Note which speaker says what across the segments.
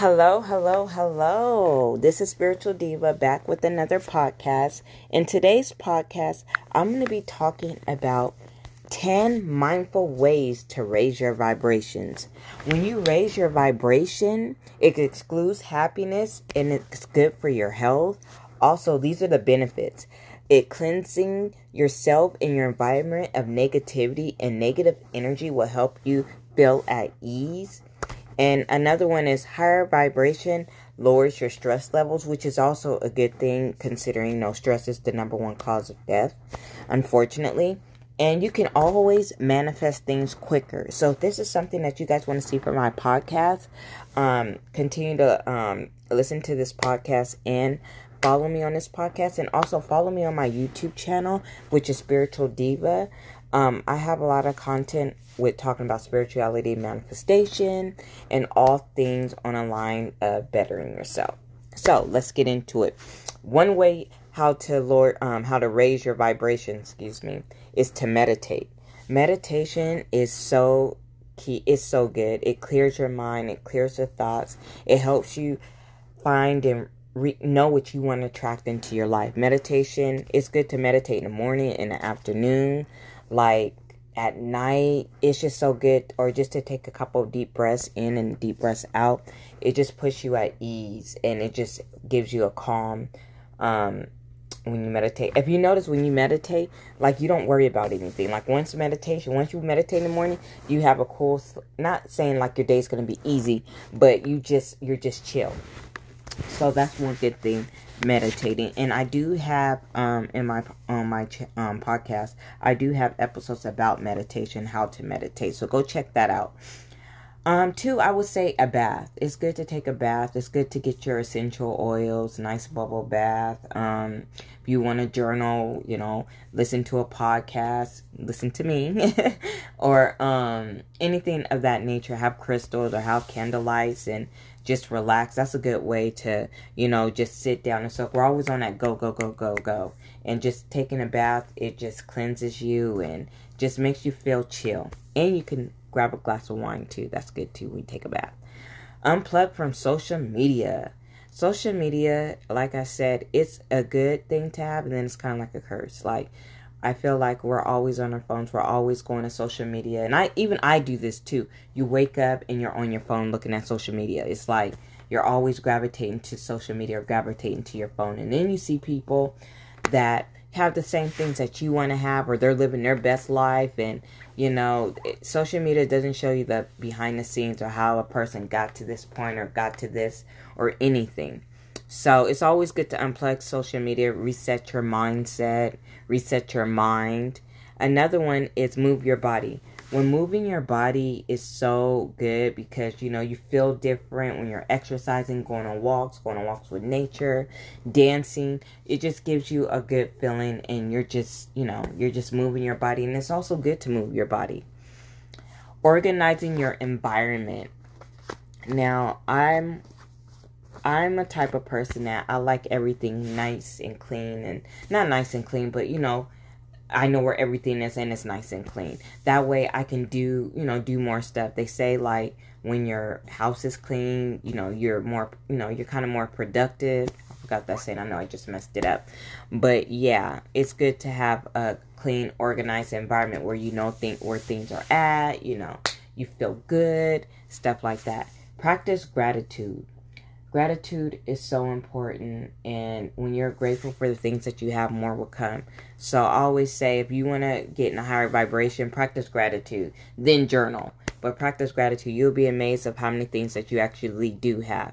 Speaker 1: Hello, hello, hello. This is Spiritual Diva back with another podcast. In today's podcast, I'm going to be talking about 10 mindful ways to raise your vibrations. When you raise your vibration, it excludes happiness and it's good for your health. Also, these are the benefits. It cleansing yourself and your environment of negativity and negative energy will help you feel at ease and another one is higher vibration lowers your stress levels, which is also a good thing considering know stress is the number one cause of death, unfortunately. And you can always manifest things quicker. So if this is something that you guys want to see from my podcast, um, continue to um, listen to this podcast and follow me on this podcast and also follow me on my YouTube channel, which is Spiritual Diva. Um, I have a lot of content with talking about spirituality, manifestation, and all things on a line of bettering yourself. So let's get into it. One way how to lower, um, how to raise your vibration, excuse me, is to meditate. Meditation is so key. It's so good. It clears your mind. It clears your thoughts. It helps you find and re- know what you want to attract into your life. Meditation. It's good to meditate in the morning, in the afternoon, like at night it's just so good or just to take a couple of deep breaths in and deep breaths out it just puts you at ease and it just gives you a calm um when you meditate. If you notice when you meditate like you don't worry about anything. Like once meditation once you meditate in the morning you have a cool not saying like your day's gonna be easy but you just you're just chill. So that's one good thing meditating. And i do have um in my on my um podcast i do have episodes about meditation how to meditate. So go check that out. Um two i would say a bath. It's good to take a bath. It's good to get your essential oils nice bubble bath. Um if you want to journal you know listen to a podcast listen to me. Or um anything of that nature. Have crystals or have candlelights and just relax. That's a good way to, you know, just sit down and stuff. We're always on that go, go, go, go, go. And just taking a bath, it just cleanses you and just makes you feel chill. And you can grab a glass of wine too. That's good too when you take a bath. Unplug from social media. Social media, like I said, it's a good thing to have, and then it's kind of like a curse. Like, I feel like we're always on our phones. We're always going to social media. And I even I do this too. You wake up and you're on your phone looking at social media. It's like you're always gravitating to social media or gravitating to your phone. And then you see people that have the same things that you want to have or they're living their best life and you know social media doesn't show you the behind the scenes or how a person got to this point or got to this or anything so it's always good to unplug social media, reset your mindset, reset your mind. Another one is move your body. When moving your body is so good because you know you feel different when you're exercising, going on walks, going on walks with nature, dancing. It just gives you a good feeling and you're just, you know, you're just moving your body and it's also good to move your body. Organizing your environment. Now, I'm I'm a type of person that I like everything nice and clean and not nice and clean, but you know, I know where everything is and it's nice and clean. That way I can do, you know, do more stuff. They say like when your house is clean, you know, you're more, you know, you're kind of more productive. I forgot that saying. I know I just messed it up. But yeah, it's good to have a clean, organized environment where you know think where things are at, you know, you feel good, stuff like that. Practice gratitude gratitude is so important and when you're grateful for the things that you have more will come. So i always say if you want to get in a higher vibration practice gratitude then journal. But practice gratitude you'll be amazed of how many things that you actually do have.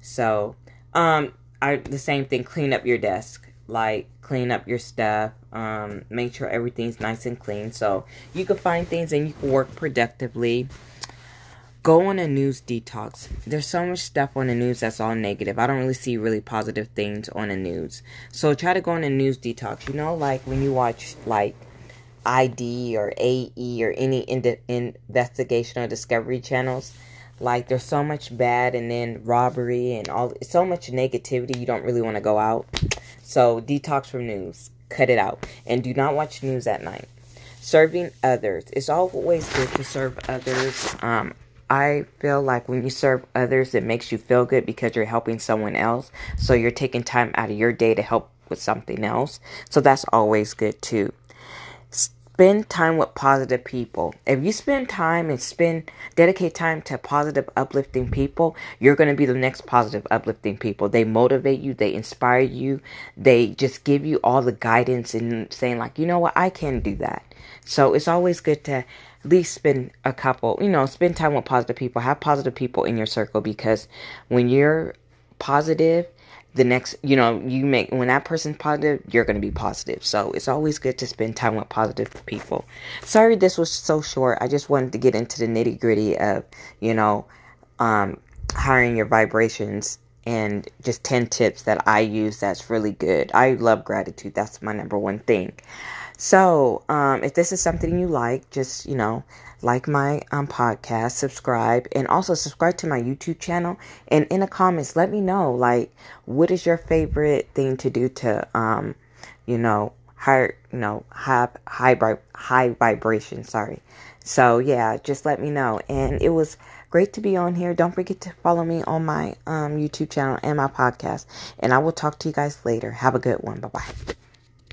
Speaker 1: So um i the same thing clean up your desk. Like clean up your stuff um make sure everything's nice and clean. So you can find things and you can work productively go on a news detox. There's so much stuff on the news that's all negative. I don't really see really positive things on the news. So try to go on a news detox. You know, like when you watch like ID or A&E or any in- investigation or discovery channels. Like there's so much bad and then robbery and all so much negativity you don't really want to go out. So detox from news. Cut it out. And do not watch news at night. Serving others. It's always good to serve others. Um, I feel like when you serve others, it makes you feel good because you're helping someone else. So you're taking time out of your day to help with something else. So that's always good too spend time with positive people. If you spend time and spend dedicate time to positive uplifting people, you're going to be the next positive uplifting people. They motivate you, they inspire you, they just give you all the guidance and saying like, "You know what? I can do that." So it's always good to at least spend a couple, you know, spend time with positive people. Have positive people in your circle because when you're positive, the next, you know, you make when that person's positive, you're going to be positive. So it's always good to spend time with positive people. Sorry, this was so short. I just wanted to get into the nitty gritty of, you know, um, hiring your vibrations and just 10 tips that I use that's really good. I love gratitude. That's my number one thing. So, um, if this is something you like, just, you know, like my um, podcast, subscribe, and also subscribe to my YouTube channel. And in the comments, let me know, like, what is your favorite thing to do to, um, you know, high, you know, high, high, high vibration. Sorry. So yeah, just let me know. And it was great to be on here. Don't forget to follow me on my um, YouTube channel and my podcast. And I will talk to you guys later. Have a good one. Bye bye.